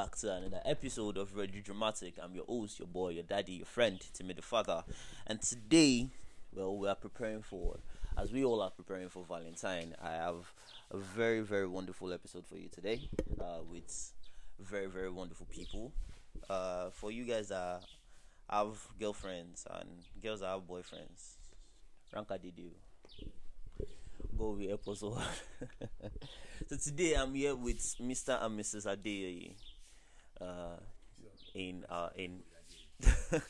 back to another episode of Radio Dramatic. I'm your host, your boy, your daddy, your friend, Timmy the Father. And today, well, we are preparing for, as we all are preparing for Valentine, I have a very, very wonderful episode for you today uh, with very, very wonderful people. Uh, for you guys that have girlfriends and girls that have boyfriends, Ranka did you? Go with episode. so today I'm here with Mr. and Mrs. Adeye. Uh, in uh, in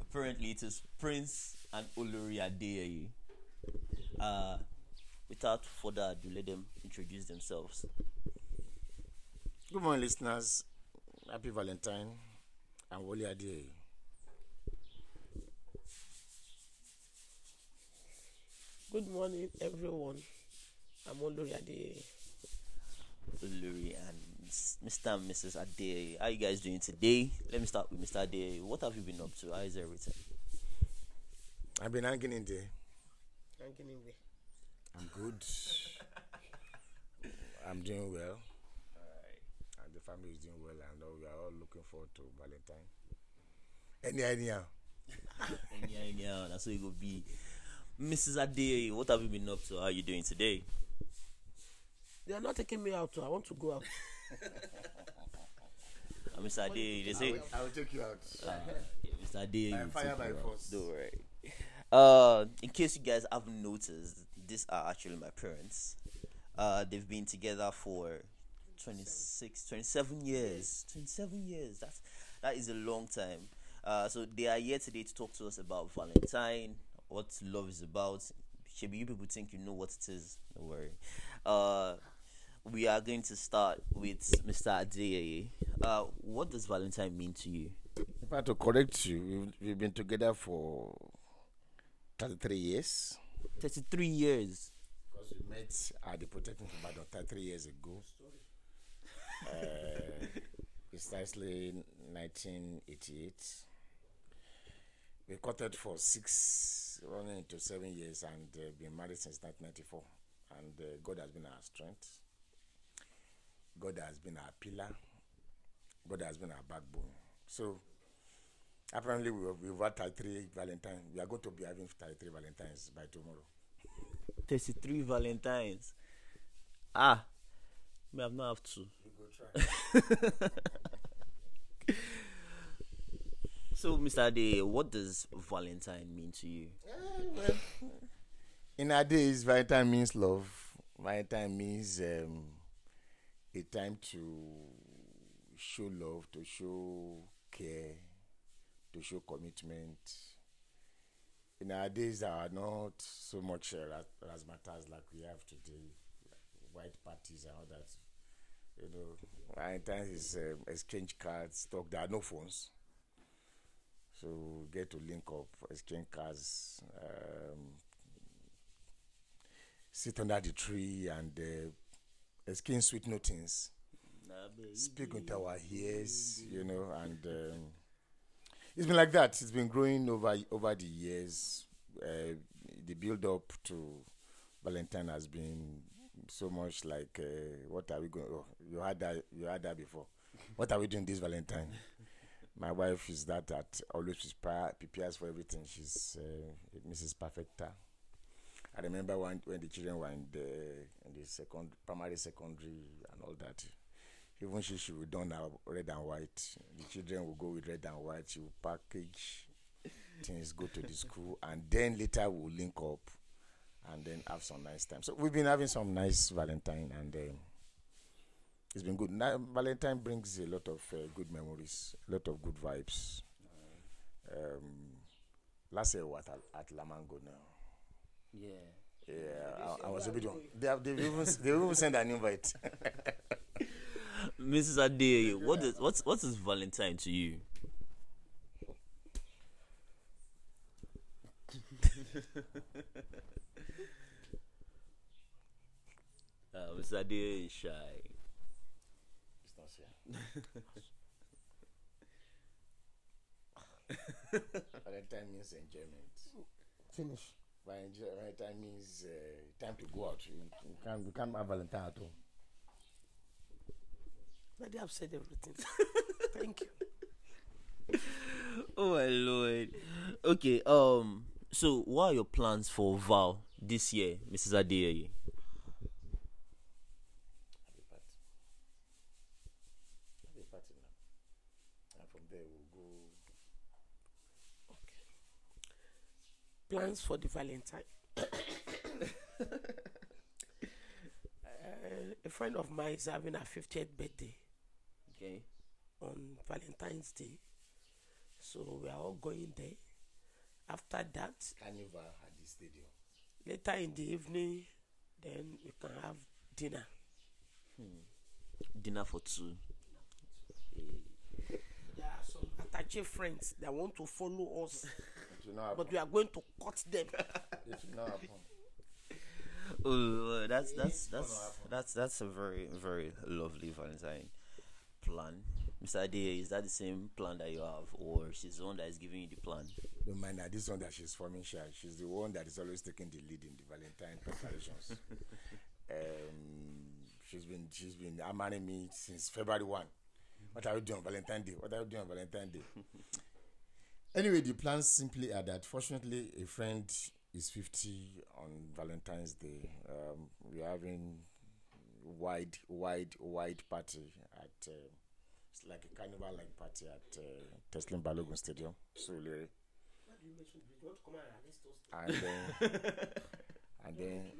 apparently it is Prince and Olori Adeye. Uh, without further ado, let them introduce themselves. Good morning, listeners. Happy Valentine. I'm Wole Adeye. Good morning, everyone. I'm Olori Adeye. Olori and s- Mr. and Mrs. Adeye. How you guys doing today? Let me start with Mr. Adeye. What have you been up to? How is everything? I've been hanging in there. Hanging in way. I'm good. I'm doing well. And the family is doing well. And we are all looking forward to Valentine. Any idea? yeah, yeah, that's what it will be. Mrs. Adeye, what have you been up to? How are you doing today? They are not taking me out. I want to go out. Uh, Mr. Adeye, they I say, will, I will take you out. uh, Mr. Adeye, By you fire, by you force. Don't worry. Uh, in case you guys haven't noticed, these are actually my parents. Uh, they've been together for 26, 27 years. 27 years. That's that is a long time. Uh, so they are here today to talk to us about Valentine, what love is about. Maybe you people think you know what it is. Don't worry. Uh, we are going to start with Mr. Adeye. Uh, what does Valentine mean to you? In fact, to correct you, we've, we've been together for 33 years. 33 years. Because we met at the Polytechnic Ibadan 33 years ago. Uh, precisely 1988. We courted for six, running into seven years, and uh, been married since 1994. And uh, God has been our strength. God has been our pillar. God has been our backbone. So, apparently, we have, we've had 33 Valentine. We are going to be having 33 Valentines by tomorrow. 33 Valentines. Ah, me have not have. We try. So, Mr. Ade, what does Valentine mean to you? In our days, Valentine means love. Valentine means um, a time to show love, to show care, to show commitment. In our days, there are not so much uh, razzmatazz like we have today, white parties and all that. You know, Valentine is um, exchange cards, talk. There are no phones. So get to link up, exchange cards, um, sit under the tree and uh, exchange sweet nothings. Speak into our ears, you know, and um, it's been like that. It's been growing over over the years. Uh, the build up to Valentine has been so much like, uh, what are we going? Oh, you had that. You had that before. What are we doing this Valentine? My wife is that that always prepares for everything. She's uh, Mrs. Perfecta. I remember when when the children were in the in the second primary, secondary, and all that. Even she she would don her red and white. The children will go with red and white. She will package things, go to the school, and then later we'll link up, and then have some nice time. So we've been having some nice Valentine, and um, it's been good. Now, Valentine brings a lot of uh, good memories, a lot of good vibes. Um, last year, what at, at Lamango now. Yeah. Yeah, I, I was a bit. They have they've even they even sent an invite. Mrs. Ade, what is what's what is Valentine to you? uh, Mr. Ade is shy. It's not fair. Valentine means enjoyment. Finish. By enjoy, Valentine means uh, time to go out. You, you can't you can't have Valentine at home. Already have said everything. Thank you. Oh my lord. Okay. Um. So, what are your plans for Val this year, Mrs. Adeyeye? Plans for the Valentine. uh, a friend of mine is having her 50th birthday. Okay. On Valentine's Day. So we are all going there. After that, Carnival at the stadium. Later in the evening, then we can have dinner. Hmm. Dinner for two. There are some attaché friends that want to follow us but we are going to cut them. it will not happen. Oh, that's that's that's that's that's a very very lovely Valentine plan. Mr. Ade, is that the same plan that you have, or she's the one that is giving you the plan? Don't mind that. This one that she's forming shy. She's the one that is always taking the lead in the Valentine preparations. um, she's been she's been hammering me since February one. What are you doing on Valentine Day? What are you doing on Valentine Day? Anyway, the plans simply are that fortunately a friend is 50 on Valentine's Day. Um, we're having wide, wide, wide party at uh, it's like a carnival like party at uh, Teslim Balogun Stadium, So, Surulere. And then, and then,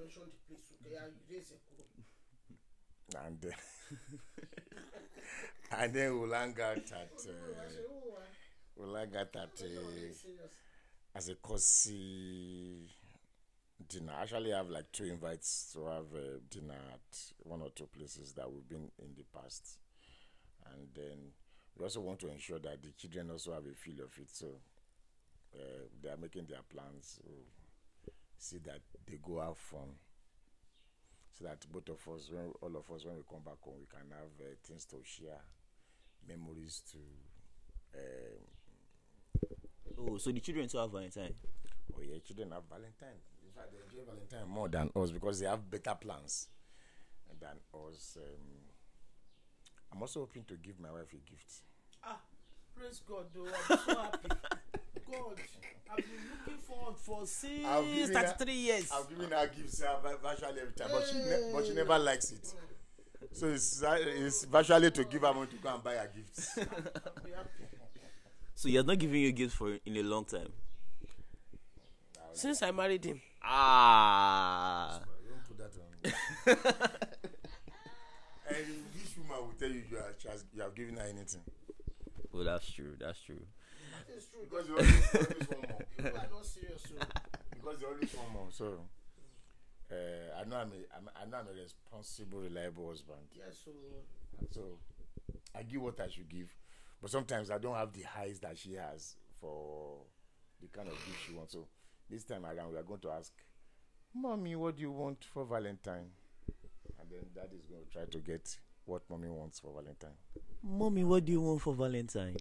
and then, and then we'll hang out at. Uh, like that at a, as a cozy dinner. Actually, I have like two invites to have a dinner at one or two places that we've been in the past. And then we also want to ensure that the children also have a feel of it. So uh, they are making their plans. So see that they go have fun. So that both of us, when, all of us, when we come back home, we can have uh, things to share, memories to um, Oh, so the children too have Valentine. Oh yeah, children have Valentine. In fact, they enjoy Valentine more than us because they have better plans than us. Um, I'm also hoping to give my wife a gift. Ah, praise God, though. I'm so happy. God, I've been looking forward for since 33 years. I've given her gifts uh, virtually every time, but she, ne- but she never likes it. So it's, it's virtually to give her money to go and buy her gifts. So he has not given you gifts for in a long time. Since I married him. Ah. Don't put that on. and this woman will tell you you, are, has, you have given her anything. Well, that's true. That's true. That is true. Because you always, always want more. You are not serious, so. Because you always want more. So. Uh, I know I'm a, I'm, I know I'm a responsible, reliable husband. Yes, so. So I give what I should give. But sometimes I don't have the highs that she has for the kind of gift she wants. So this time around, we are going to ask, Mommy, what do you want for Valentine? And then Dad is going to try to get what Mommy wants for Valentine. Mommy, what do you want for Valentine?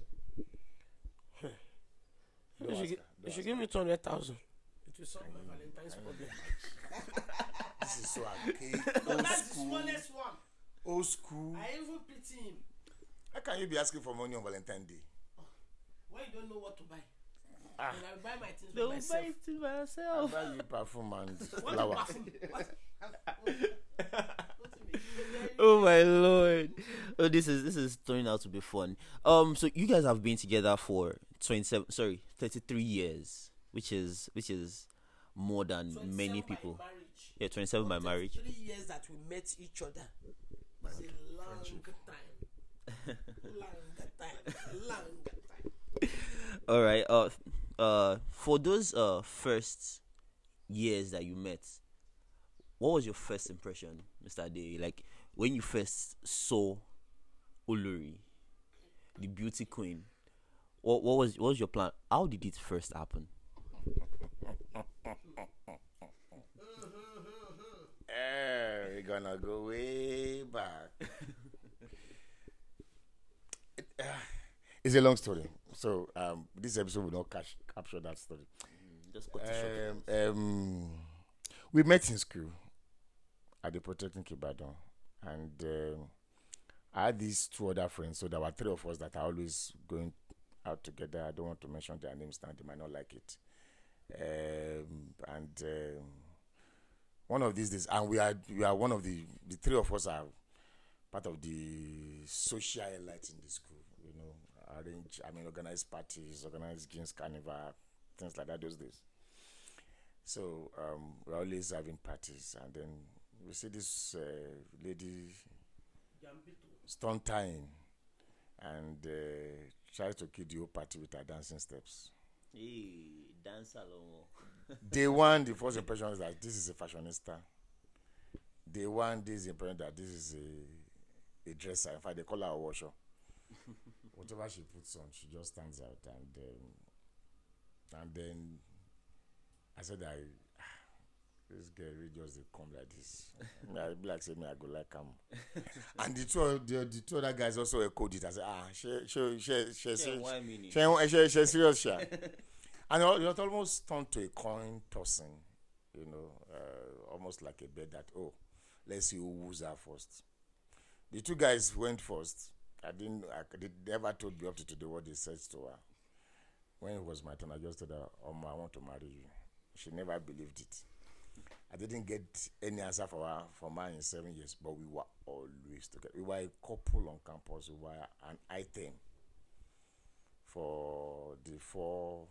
you, should, you should give me 200,000. It will solve my Valentine's problem. this is so archaic. Old That's school. the smallest one. Old school. I even pity him. How can you be asking for money on Valentine's Day? Why you don't know what to buy? Ah. And I buy my things Don't by myself. buy it by I buy you perfume and What flower. perfume? What? oh my lord. Oh, this is this is turning out to be fun. Um, so you guys have been together for twenty seven, sorry, thirty three years, which is which is more than many people. Marriage. Yeah, twenty seven by marriage. Three years that we met each other. It's a long time. long time. Long time. All right. Uh, uh, for those uh first years that you met, what was your first impression, Mister Day? Like when you first saw Olori, the beauty queen. What what was what was your plan? How did it first happen? Eh, we're gonna go way back. It, uh, it's a long story, so um, this episode will not cash, capture that story. Just cut it short. Um, um, we met in school at the Polytechnic Ibadan, and um, I had these two other friends, so there were three of us that are always going out together. I don't want to mention their names now; they might not like it. Um, and um, one of these days, and we are we are one of the the three of us are part of the social elites in the school. You know, arrange, I mean, organize parties, organize games, carnival, things like that those days. So um, we're always having parties, and then we see this uh, lady stunt tying and uh, tries to kill the whole party with her dancing steps. Hey, dance along. Day one, the first impression is that this is a fashionista. Day one, this impression that this is a a dresser. In fact, they call her a washer. Whatever she puts on, she just stands out. And um, and then I said, I this girl really just dey come like this. I be like say me I go like am. and the two the, the two other guys also echoed it. I said, ah, she she she she Say she minute. she she she serious sha. and it it almost turned to a coin tossing, you know, uh, almost like a bet that oh, let's see who woos her first. The two guys went first. I didn't. I they never told me up to today what they said to her. When it was my turn, I just told her, "Um, I want to marry you." She never believed it. I didn't get any answer for her from her in seven years, but we were always together. We were a couple on campus. We were an item for the four,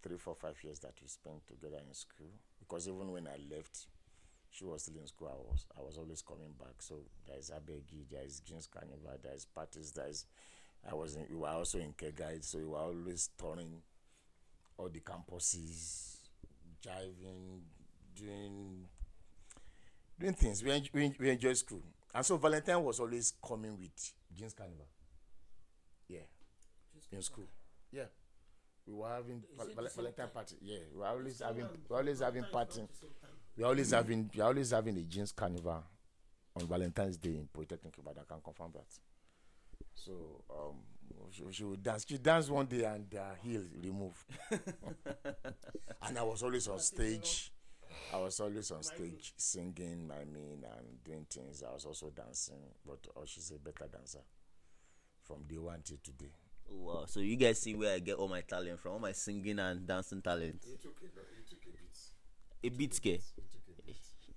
three, four, five years that we spent together in school. Because even when I left, she was still in school. I was I was always coming back. So there is Abegi, there is Jeans Carnival, there is parties, there is I was in, we were also in Kegite, so we were always touring all the campuses, driving, doing doing things. We enjoy, we, we enjoy school, and so Valentine was always coming with Jeans Carnival. Yeah, in school. Yeah, we were having val- Valentine time? party. Yeah, we were always Same having we were always having party. We always having we always having a jeans carnival on Valentine's Day in Polytechnic Ibadan. I can confirm that. So um, she, she would dance. She danced one day and her heel removed, and I was always on stage. I was always on stage singing, I mean, and doing things. I was also dancing, but oh, she's a better dancer from day one till today. Wow. So you guys see where I get all my talent from, all my singing and dancing talent. You took a, you took a bit. A bit bit.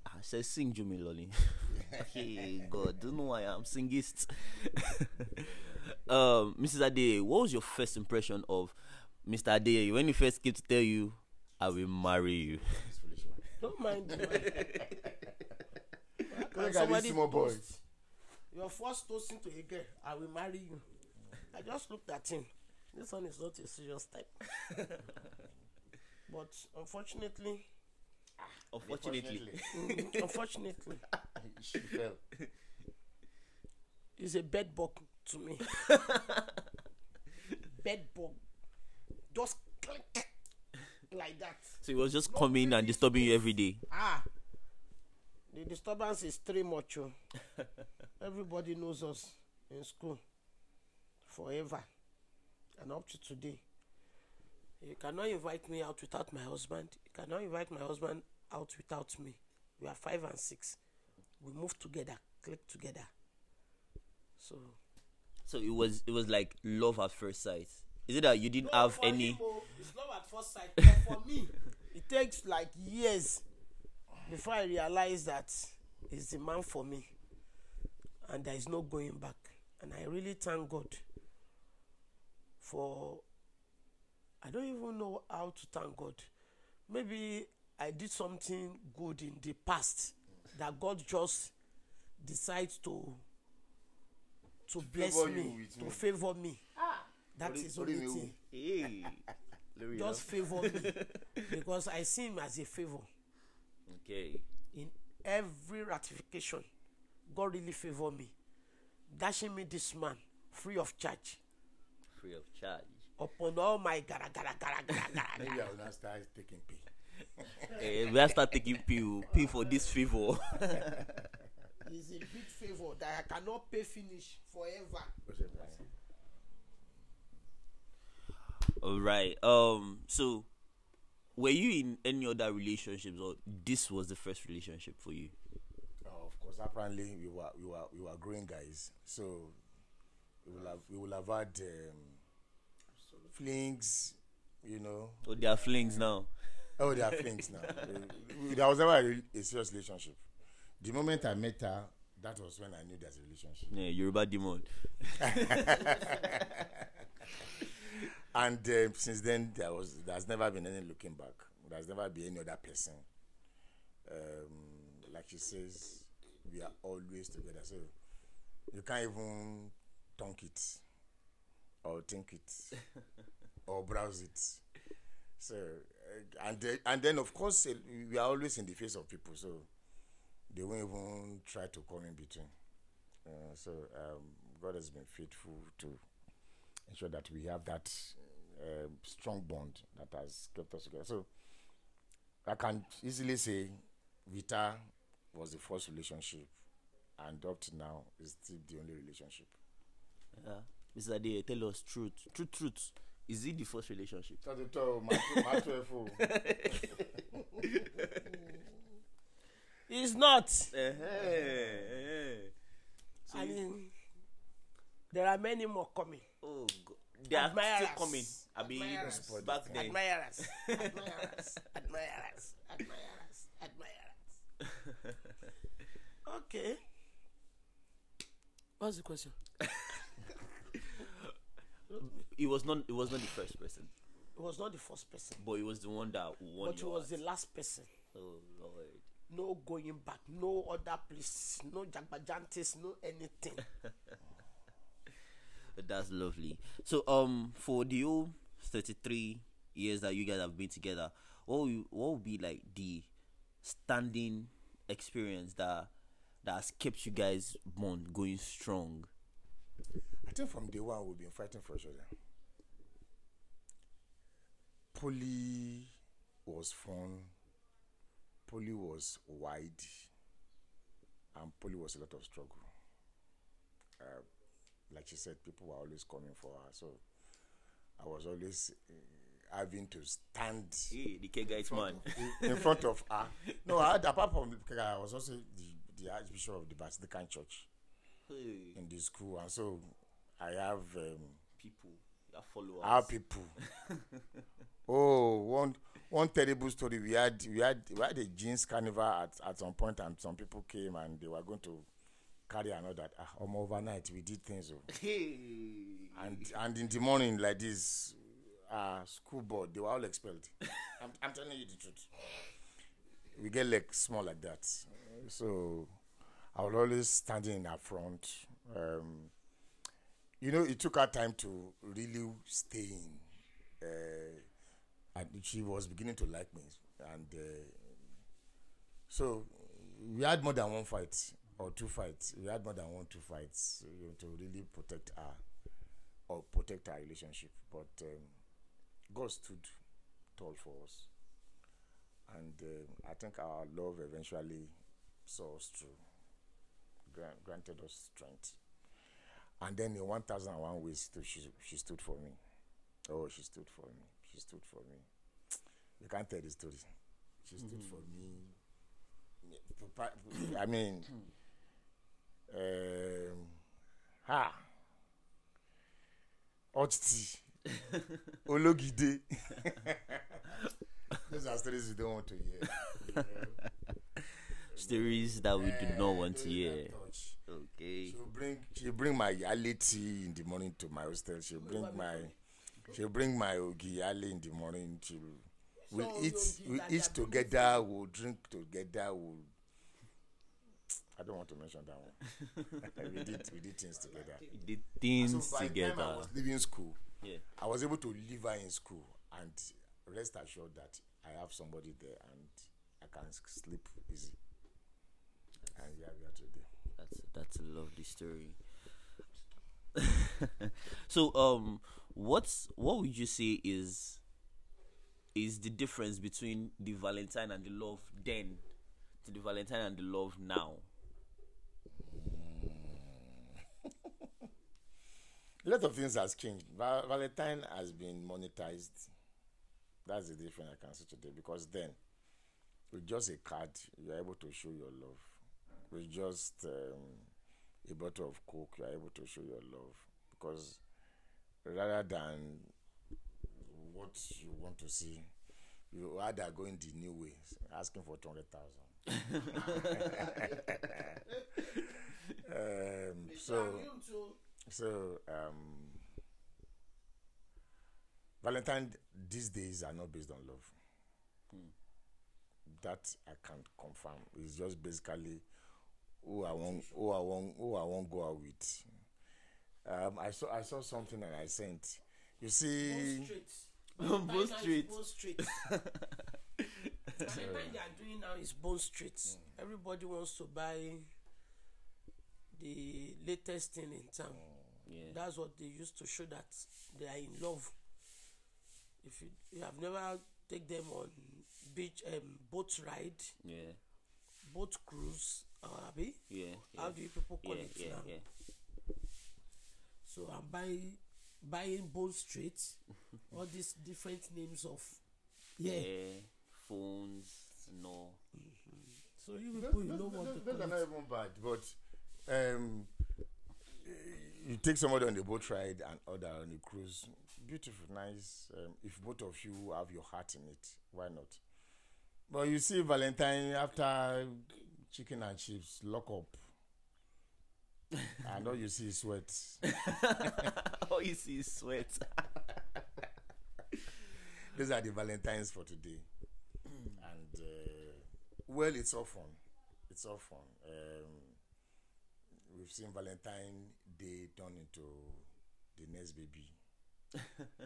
I said sing Jumi Lolly. hey God, don't know why I'm singist. um, Mrs. Ade, what was your first impression of Mr. Ade when he first came to tell you I will marry you? Don't mind at Somebody small boys. toast. Your first toasting to a girl, I will marry you. I just looked at him. This one is not a serious type. but unfortunately, Unfortunately. mm, unfortunately, she fell. It's a bed bug to me. bed bug. Just click like that. So he was just coming and disturbing you every day. Ah, the disturbance is three much. oh. Everybody knows us in school forever and up to today. You cannot invite me out without my husband. You cannot invite my husband out without me. We are five and six. We move together, click together. So So it was it was like love at first sight. Is it that you didn't have any him, oh, it's love at first sight. But for me, it takes like years before I realize that he's the man for me, and there is no going back. And I really thank God for. I don't even know how to thank God. Maybe I did something good in the past that God just decides to to bless me, to me. favor me. Ah. That Ori- is ori only mi thing Hey. Lórí just favor me because I see him as a favor Okay. in every ratification. God really favor me, dashing me this man free of charge Free of charge. Upon all my gara gara gara gara gara. Maybe I will now start taking pay. Eh, we have start taking P P for this favor. It's a big favor that I cannot pay finish forever. All right. Um. So, were you in any other relationships, or this was the first relationship for you? Oh, of course, apparently we were we were we were growing guys, so we will have we will have had um, flings, you know. Oh, they are flings now. Oh, they are flings now. There was never a, a serious relationship. The moment I met her, that was when I knew there's a relationship. Yeah, Yoruba demon. and uh, since then, there was there's never been any looking back. There's never been any other person. Um, like she says, we are always together. So you can't even tonk it or think it or browse it. So uh, and then, and then of course uh, we are always in the face of people. So they won't even try to come in between. Uh, so um, God has been faithful to ensure that we have that uh, strong bond that has kept us together. So I can easily say Vita was the first relationship, and up to now is still the only relationship. Yeah. Mr. Ade, tell us truth. Truth, truth. Is it the first relationship? It's not. Uh-huh. So I mean, there are many more coming. oh, God. they are Admirers. still coming. I mean, Admirers. back then. Admirers. Admirers. Admirers. Admirers. Admirers. Okay. What's the question? It was not. It was not the first person, It was not the first person, but it was the one that won but it was the last person. Oh Lord. No going back, no other place, no jagbajantes, no anything. That's lovely. So, um, for the old thirty-three years that you guys have been together, what will, what will be like the standing experience that that has kept you guys bond going strong? Think from day one we've been fighting for each other. Poly was fun. Poly was wide, and poly was a lot of struggle. Uh, like she said, people were always coming for her, so I was always uh, having to stand Hey, the Kegite man. in front of her. No, I had, apart from the I was also the, the Archbishop of the Basilican Church hey, in the school, and so I have. Um, people, your followers. our people. oh, one one terrible story. We had we had we had a jeans carnival at, at some point, and some people came and they were going to carry another. Ah, um, overnight we did things, oh. Hey. and and in the morning like this, uh, school board they were all expelled. I'm, I'm telling you the truth. We get like small like that, so I was always standing in her front. Um, you know, it took her time to really stay in. Uh, and she was beginning to like me, and uh, so we had more than one fight or two fights. We had more than one two fights you know, to really protect her or protect our relationship. But um, God stood tall for us, and um I think our love eventually saw us through, granted us strength. And then in 1001 ways, too, she, she stood for me. Oh, she stood for me. She stood for me. You can't tell the story. She stood for me. I mean, um, ha, hot tea, ologide. Those are stories you don't want to hear. Stories that we do not want to hear. touch. Okay. She'll bring she'll bring my yale tea in the morning to my hostel. She'll bring my she'll bring my ogi yale in the morning. She'll we'll So eat ogi we that eat they are together. We'll drink together. We'll I don't want to mention that one. we did we did things together. We did things so by the time I together. was leaving school, Yeah. I was able to leave her in school and rest assured that I have somebody there and I can sleep easy. And yeah, we are today. That's a lovely story. so um what's what would you say is is the difference between the Valentine and the love then to the Valentine and the love now? A lot of things has changed. Val- Valentine has been monetized. That's the difference I can see today because then with just a card you are able to show your love. with just um, a bottle of coke, you are able to show your love because rather than what you want to see, you rather going the new way, asking for two hundred thousand. um, so, so um, Valentine these days are not based on love. Hmm. That I can't confirm. It's just basically who I want, who I want, who I want go out with. Um, I saw I saw something and I sent. You see, Bone Street. Bone Street. the thing they are doing now is Bone Street. Mm. Everybody wants to buy the latest thing in town. Mm. Yeah. That's what they used to show that they are in love. If you, you have never take them on beach um, boat ride, yeah, boat cruise, uh, abi? Yeah, yeah. How do you people call yeah, it yeah, now? Yeah. So I'm buying buying Bone Street, all these different names of yeah, yeah phones, no. Mm-hmm. So you people, you know what? Those are not even bad, but um, you take somebody on the boat ride and other on the cruise. Beautiful, nice. Um, if both of you have your heart in it, why not? But you see, Valentine after chicken and chips, lock up. I know you see sweat. All you see is sweat. These are the Valentines for today, and uh, well, it's all fun. It's all fun. Um, we've seen Valentine Day turn into the next baby.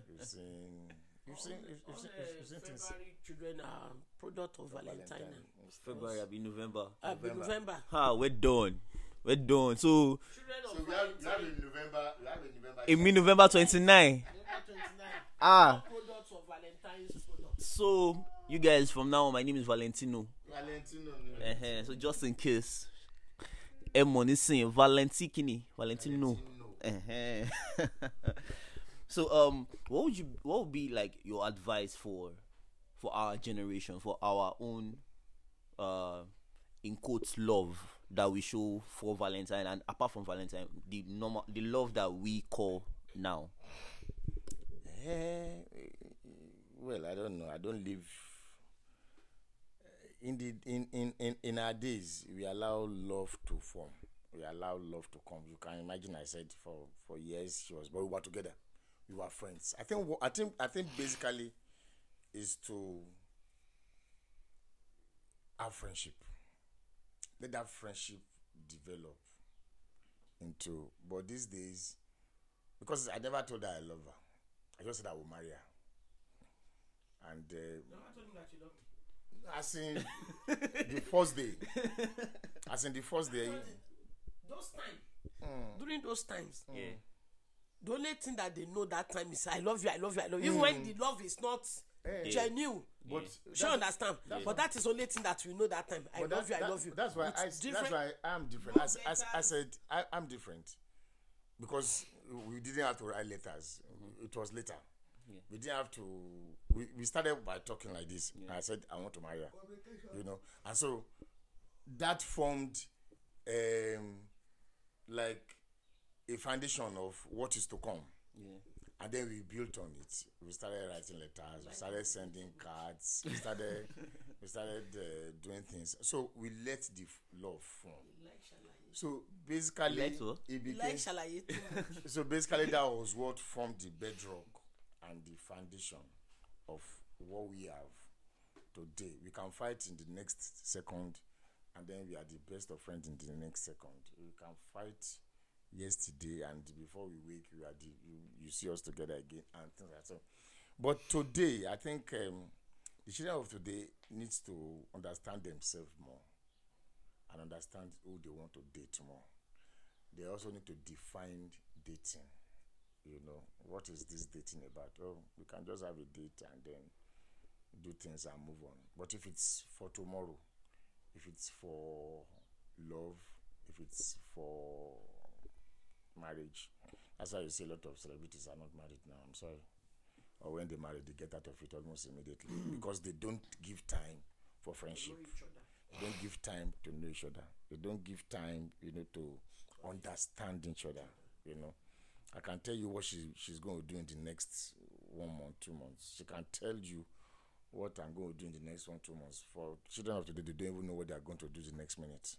we've seen. You've seen, you've, you've seen, you've seen things. February children are product of Valentine. Valentine. February, I'll be November. I'll be November. Ha, we're done. We're done. So, so we have, we have in November. We have in November. In mid November 29. November 29. Ah. Products of Valentine's products. So, you guys, from now on, my name is Valentino. Valentino. Uh-huh. So, just in case. M money saying Valentini. Valentino. Valentino. Uh-huh. so, um, what would you, what would be like your advice for, for our generation, for our own, uh, in quotes, love that we show for Valentine, and apart from Valentine, the normal, the love that we call now. Uh, well, I don't know. I don't live. In the in, in, in, in our days, we allow love to form. We allow love to come. You can imagine. I said for for years she was, but we were together. We were friends. I think. I think. I think basically, is to have friendship let that friendship develop into but these days because i never told her i love her i just said i will marry her and uh, no, I told you that you love me. as in the first day as in the first day those times mm. during those times yeah the only thing that they know that time is i love you i love you i love you mm. even when the love is not yeah. genuine but yeah. sure understand yeah. but that is only thing that we know that time i love you i love you that's why i that's why i'm different as, as i said I, i'm different because we didn't have to write letters mm-hmm. it was later yeah. we didn't have to we, we started by talking like this yeah. i said i want to marry her you know and so that formed um like a foundation of what is to come. Yeah. And then we built on it. We started writing letters. We started sending cards. We started we started uh, doing things. So we let the love form. So basically it became so basically that was what formed the bedrock and the foundation of what we have today. We can fight in the next second and then we are the best of friends in the next second. We can fight yesterday and before we wake you are the, you, you see us together again and things like that. But today i think um, the children of today needs to understand themselves more and understand who they want to date more. They also need to define dating you know. What is this dating about? Oh we can just have a date and then do things and move on. But if it's for tomorrow if it's for love if it's for marriage. That's why you see a lot of celebrities are not married now. I'm sorry. Or when they marry, they get out of it almost immediately because they don't give time for friendship. They don't give time to know each other. They don't give time, you know, to understand each other. You know, I can tell you what she she's going to do in the next one month, two months. She can tell you what I'm going to do in the next one, two months. For children of today, they don't even know what they are going to do the next minute.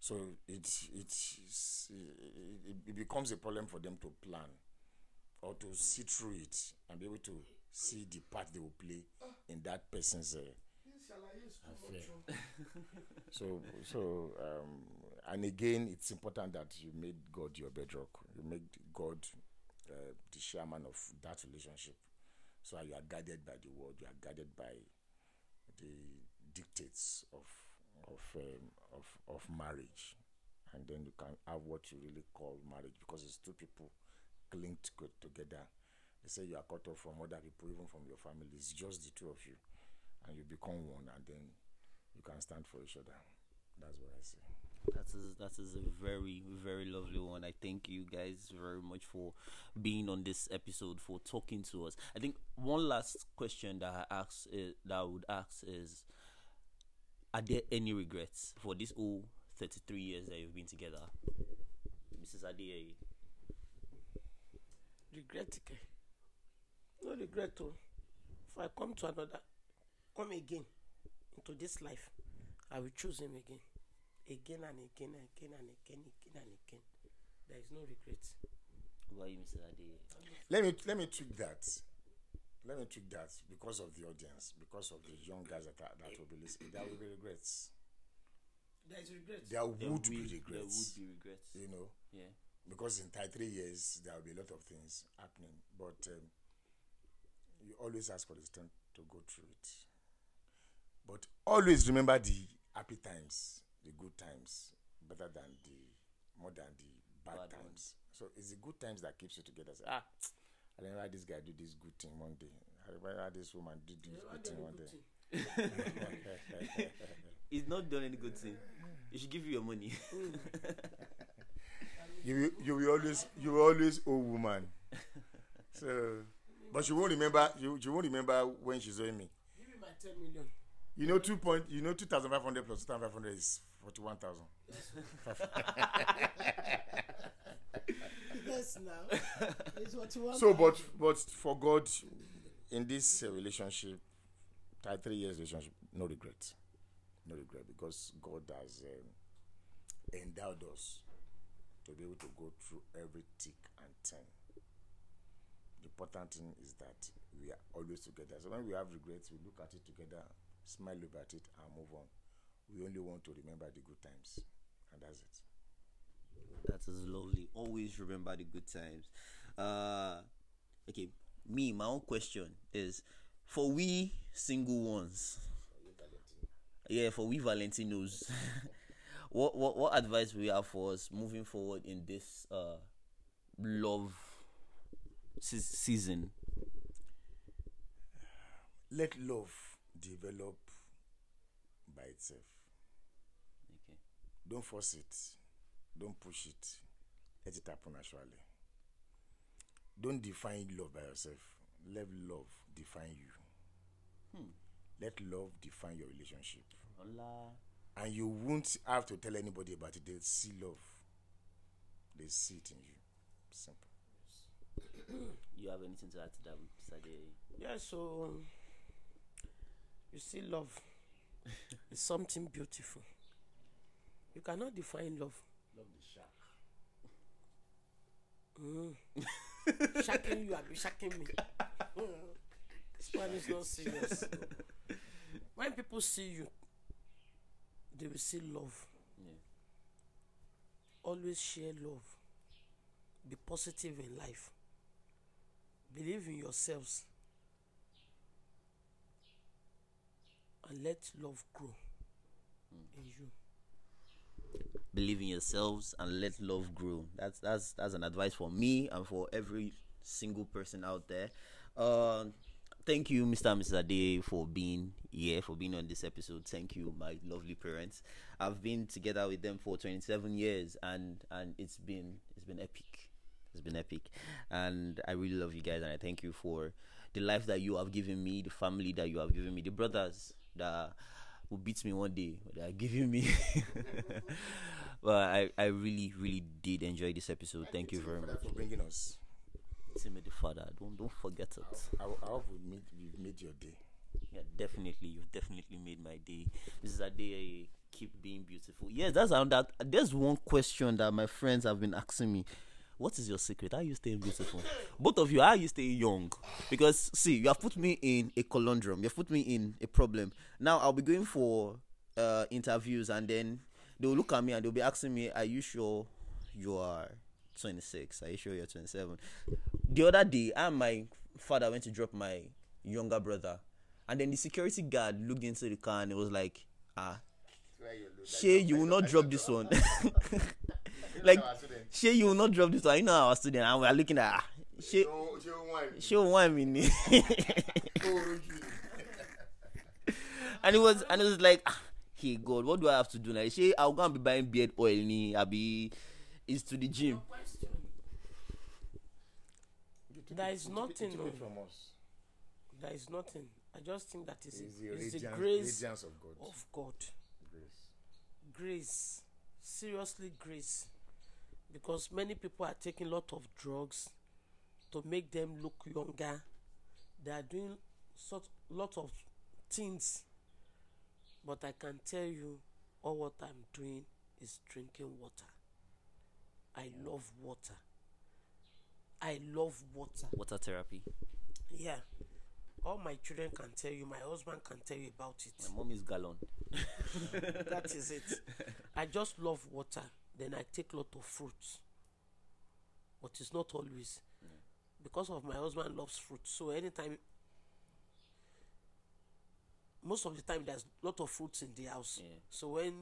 So it it it, becomes a problem for them to plan or to see through it and be able to see the part they will play in that person's uh, affair. so so um, and again, it's important that you made God your bedrock. You make God uh, the chairman of that relationship. So you are guided by the word. You are guided by the dictates of of um, of of marriage, and then you can have what you really call marriage because it's two people linked together. They say you are cut off from other people, even from your family. It's just the two of you, and you become one, and then you can stand for each other. That's what I say. That is that is a very very lovely one. I thank you guys very much for being on this episode for talking to us. I think one last question that I ask is, that I would ask is are there any regrets for this whole 33 years that you've been together? Mrs. Adie. Regret, no regret. Oh. If I come to another, come again into this life, I will choose him again, again and again and again and again, again and again. There is no regret. Why, Mrs. Adie? Let me let me tweak that let me tweak that because of the audience, because of the young guys that are, that will be listening. There will be regrets. There is regrets. There, would, will, be regrets. There would be regrets. You know. Yeah. Because in three years there will be a lot of things happening, but um, you always ask for the strength to go through it. But always remember the happy times, the good times, better than the more than the bad, bad times. Ones. So it's the good times that keeps you together. Say, ah, I remember this guy do this good thing one day. I remember this woman did this good thing one day. He's not done any good thing. He should give you your money. you you will always you will always owe woman. So, but you won't remember you you won't remember when she's owing me. Give me my ten million. You know two point you know two thousand five hundred plus two thousand five hundred is forty one thousand. yes, now. It's what you want. So, but but for God, in this uh, relationship, tied three years relationship, no regret, no regret, because God has um, endowed us to be able to go through every tick and turn. The important thing is that we are always together. So when we have regrets, we look at it together, smile about it, and move on. We only want to remember the good times, and that's it. That is lovely. Always remember the good times. Uh, okay, me, my own question is for we single ones. Yeah, for we Valentinos. what what what advice we have for us moving forward in this uh love se- season? Let love develop by itself. Okay. Don't force it don't push it. Let it happen naturally. Don't define love by yourself. Let love define you. Hmm. Let love define your relationship. Hola. And you won't have to tell anybody about it. They'll see love. They see it in you. Simple. you have anything to add to that, Sade? Yeah, so um, you see, love is something beautiful. You cannot define love love the shark. Mm. shacking you, I be shacking me. Mm. This one is not serious. when people see you, they will see love. Yeah. Always share love. Be positive in life. Believe in yourselves. And let love grow mm. in you believe in yourselves and let love grow that's that's that's an advice for me and for every single person out there uh, thank you mr and mrs ade for being here for being on this episode thank you my lovely parents i've been together with them for 27 years and and it's been it's been epic it's been epic and i really love you guys and i thank you for the life that you have given me the family that you have given me the brothers that will beat me one day. They are giving me. but I, I really, really did enjoy this episode. Thank you very much for bringing us. Timmy the father. Don't don't forget it. I, I hope we made, we've made your day. Yeah, definitely. You've definitely made my day. This is a day I keep being beautiful. Yes, that's on that. There's one question that my friends have been asking me. What is your secret? How you staying beautiful? Both of you, how you staying young? Because see, you have put me in a conundrum. You have put me in a problem. Now I'll be going for uh, interviews, and then they'll look at me and they'll be asking me, "Are you sure you are 26? Are you sure you're 27?" The other day, I and my father went to drop my younger brother and then the security guard looked into the car and it was like, ah, Shay, you will not drop this one. like, Shay, you will not drop this one. You know our student, and we are looking at, ah, Shay, Shay, one minute. and it was, and it was like, ah, hey God, what do I have to do now? Shay, I'll go and be buying beard oil. Ni, I'll be, is to the gym. There is nothing. There is nothing I just think that is it's, it's the, grace of God. Of God. Grace. Grace. Seriously, grace. Because many people are taking a lot of drugs to make them look younger. They are doing sort lot of things. But I can tell you all what I'm doing is drinking water. I love water. I love water. Water therapy. Yeah all my children can tell you, my husband can tell you about it. My mom is gallon. that is it. I just love water. Then I take lot of fruits. But it's not always. Mm. Because of my husband loves fruit. So anytime most of the time there's a lot of fruits in the house. Yeah. So when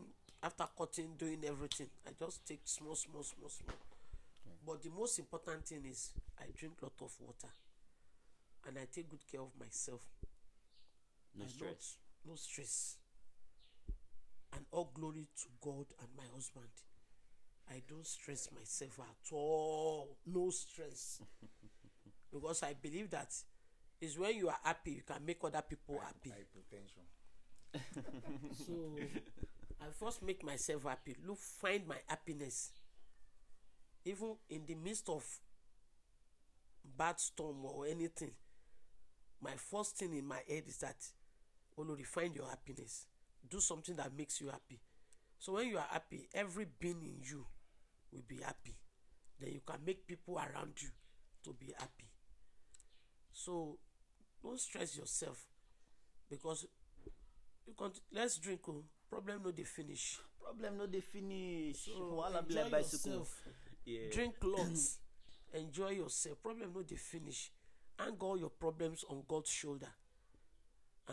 after cutting, doing everything, I just take small, small, small, small. But the most important thing is I drink lot of water and I take good care of myself. No I stress. Not, no stress. And all glory to God and my husband. I don't stress myself at all. No stress. because I believe that is when you are happy, you can make other people happy. Hypertension. so I first make myself happy. Look, find my happiness. Even in the midst of bad storm or anything, my first thing in my head is that Olori find your happiness. Do something that makes you happy. So when you are happy every being in you will be happy. Then you can make people around you to be happy. So don't stress yourself because you can let's drink oh problem no dey finish. problem no dey finish. So wahala be like bicycle. yourself. Yeah. drink lots enjoy yourself problem no dey finish hang all your problems on God's shoulder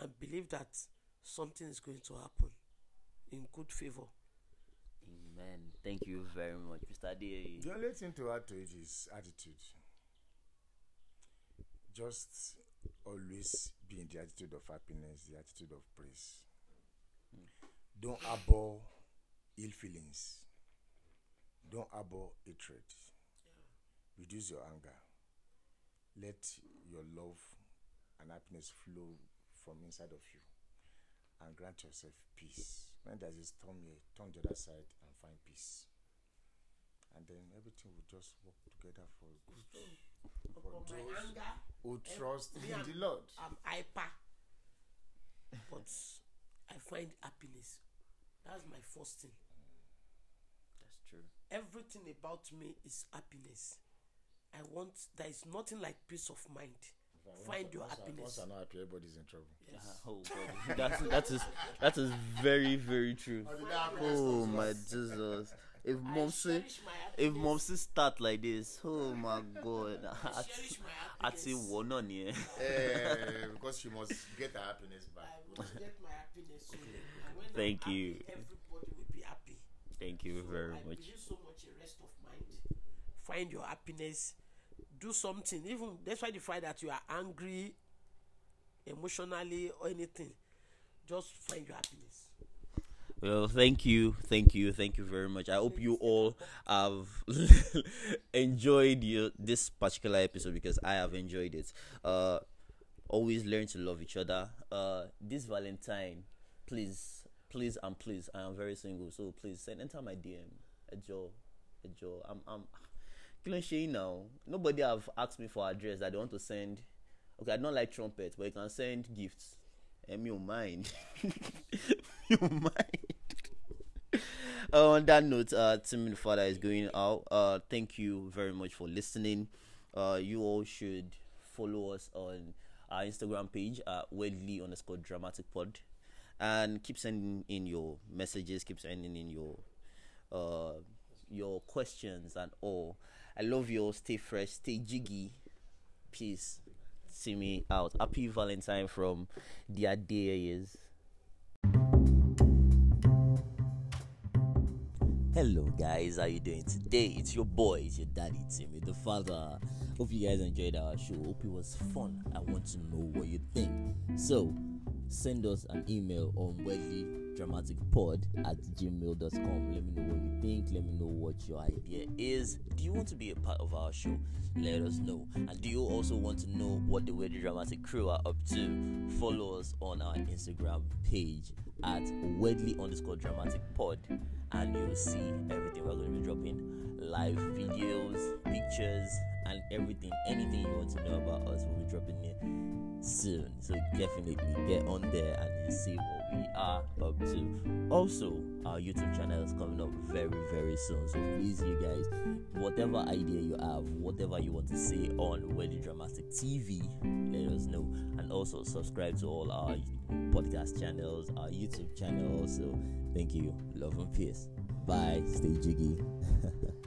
and believe that something is going to happen in good favor. Amen. Thank you very much, Mr. D. The only thing to add to it is attitude. Just always be in the attitude of happiness, the attitude of praise. Hmm. Don't abhor ill feelings. Don't abhor hatred. Yeah. Reduce your anger let your love and happiness flow from inside of you and grant yourself peace. When there's a storm here, turn the other side and find peace. And then everything will just work together for good. For those who eh, trust in the Lord. I'm hyper. But I find happiness. That's my first thing. That's true. Everything about me is happiness. I want there is nothing like peace of mind. Find your happiness. Once I'm not happy, everybody's in trouble. Yes. Uh, oh God, that's that is that is very very true. Oh my Jesus. If mom say if mom say start like this, oh my God, I'd say one on here. because she must get her happiness back. I must get my happiness. So Thank I'm you. Happy, everybody will be happy. Thank you so very I much. so much a rest of mind. Find your happiness. Do something. Even despite the fact that you are angry emotionally or anything just find your happiness. Well thank you. Thank you. Thank you very much. I hope you. all have enjoyed your, this particular episode because i have enjoyed it. Uh always learn to love each other. Uh this valentine please please and please, I am very single, so please send enter my DM. A Joe, a Joe. I'm I'm killing Shay now. Nobody have asked me for address that they want to send. Okay, I don't like trumpets, but you can send gifts. And me mind. you mind. uh, on that note, uh, Tim the Father is going out. Uh, thank you very much for listening. Uh, you all should follow us on our Instagram page at weirdly underscore dramatic pod and keep sending in your messages, keep sending in your uh your questions and all. I love you all. Stay fresh, stay jiggy. Peace. See me out. Happy Valentine from the Adeyes. Hello guys, how you doing today? It's your boy, it's your daddy Timmy, the father. Hope you guys enjoyed our show. Hope it was fun. I want to know what you think. So send us an email on weirdlydramaticpod at gmail.com. Let me know what you think. Let me know what your idea is. Do you want to be a part of our show? Let us know. And do you also want to know what the Weirdly Dramatic crew are up to? Follow us on our Instagram page at weirdly underscore dramatic pod and you'll see everything we're going to be dropping live videos, pictures, and everything. Anything you want to know about us, we'll be dropping it soon. So definitely get on there and see what we are up to. Also, our YouTube channel is coming up very, very soon. So please, you guys, whatever idea you have, whatever you want to say on Weirdly Dramatic TV, let us know. And also subscribe to all our podcast channels, our YouTube channel. So thank you. Love and peace. Bye. Stay jiggy.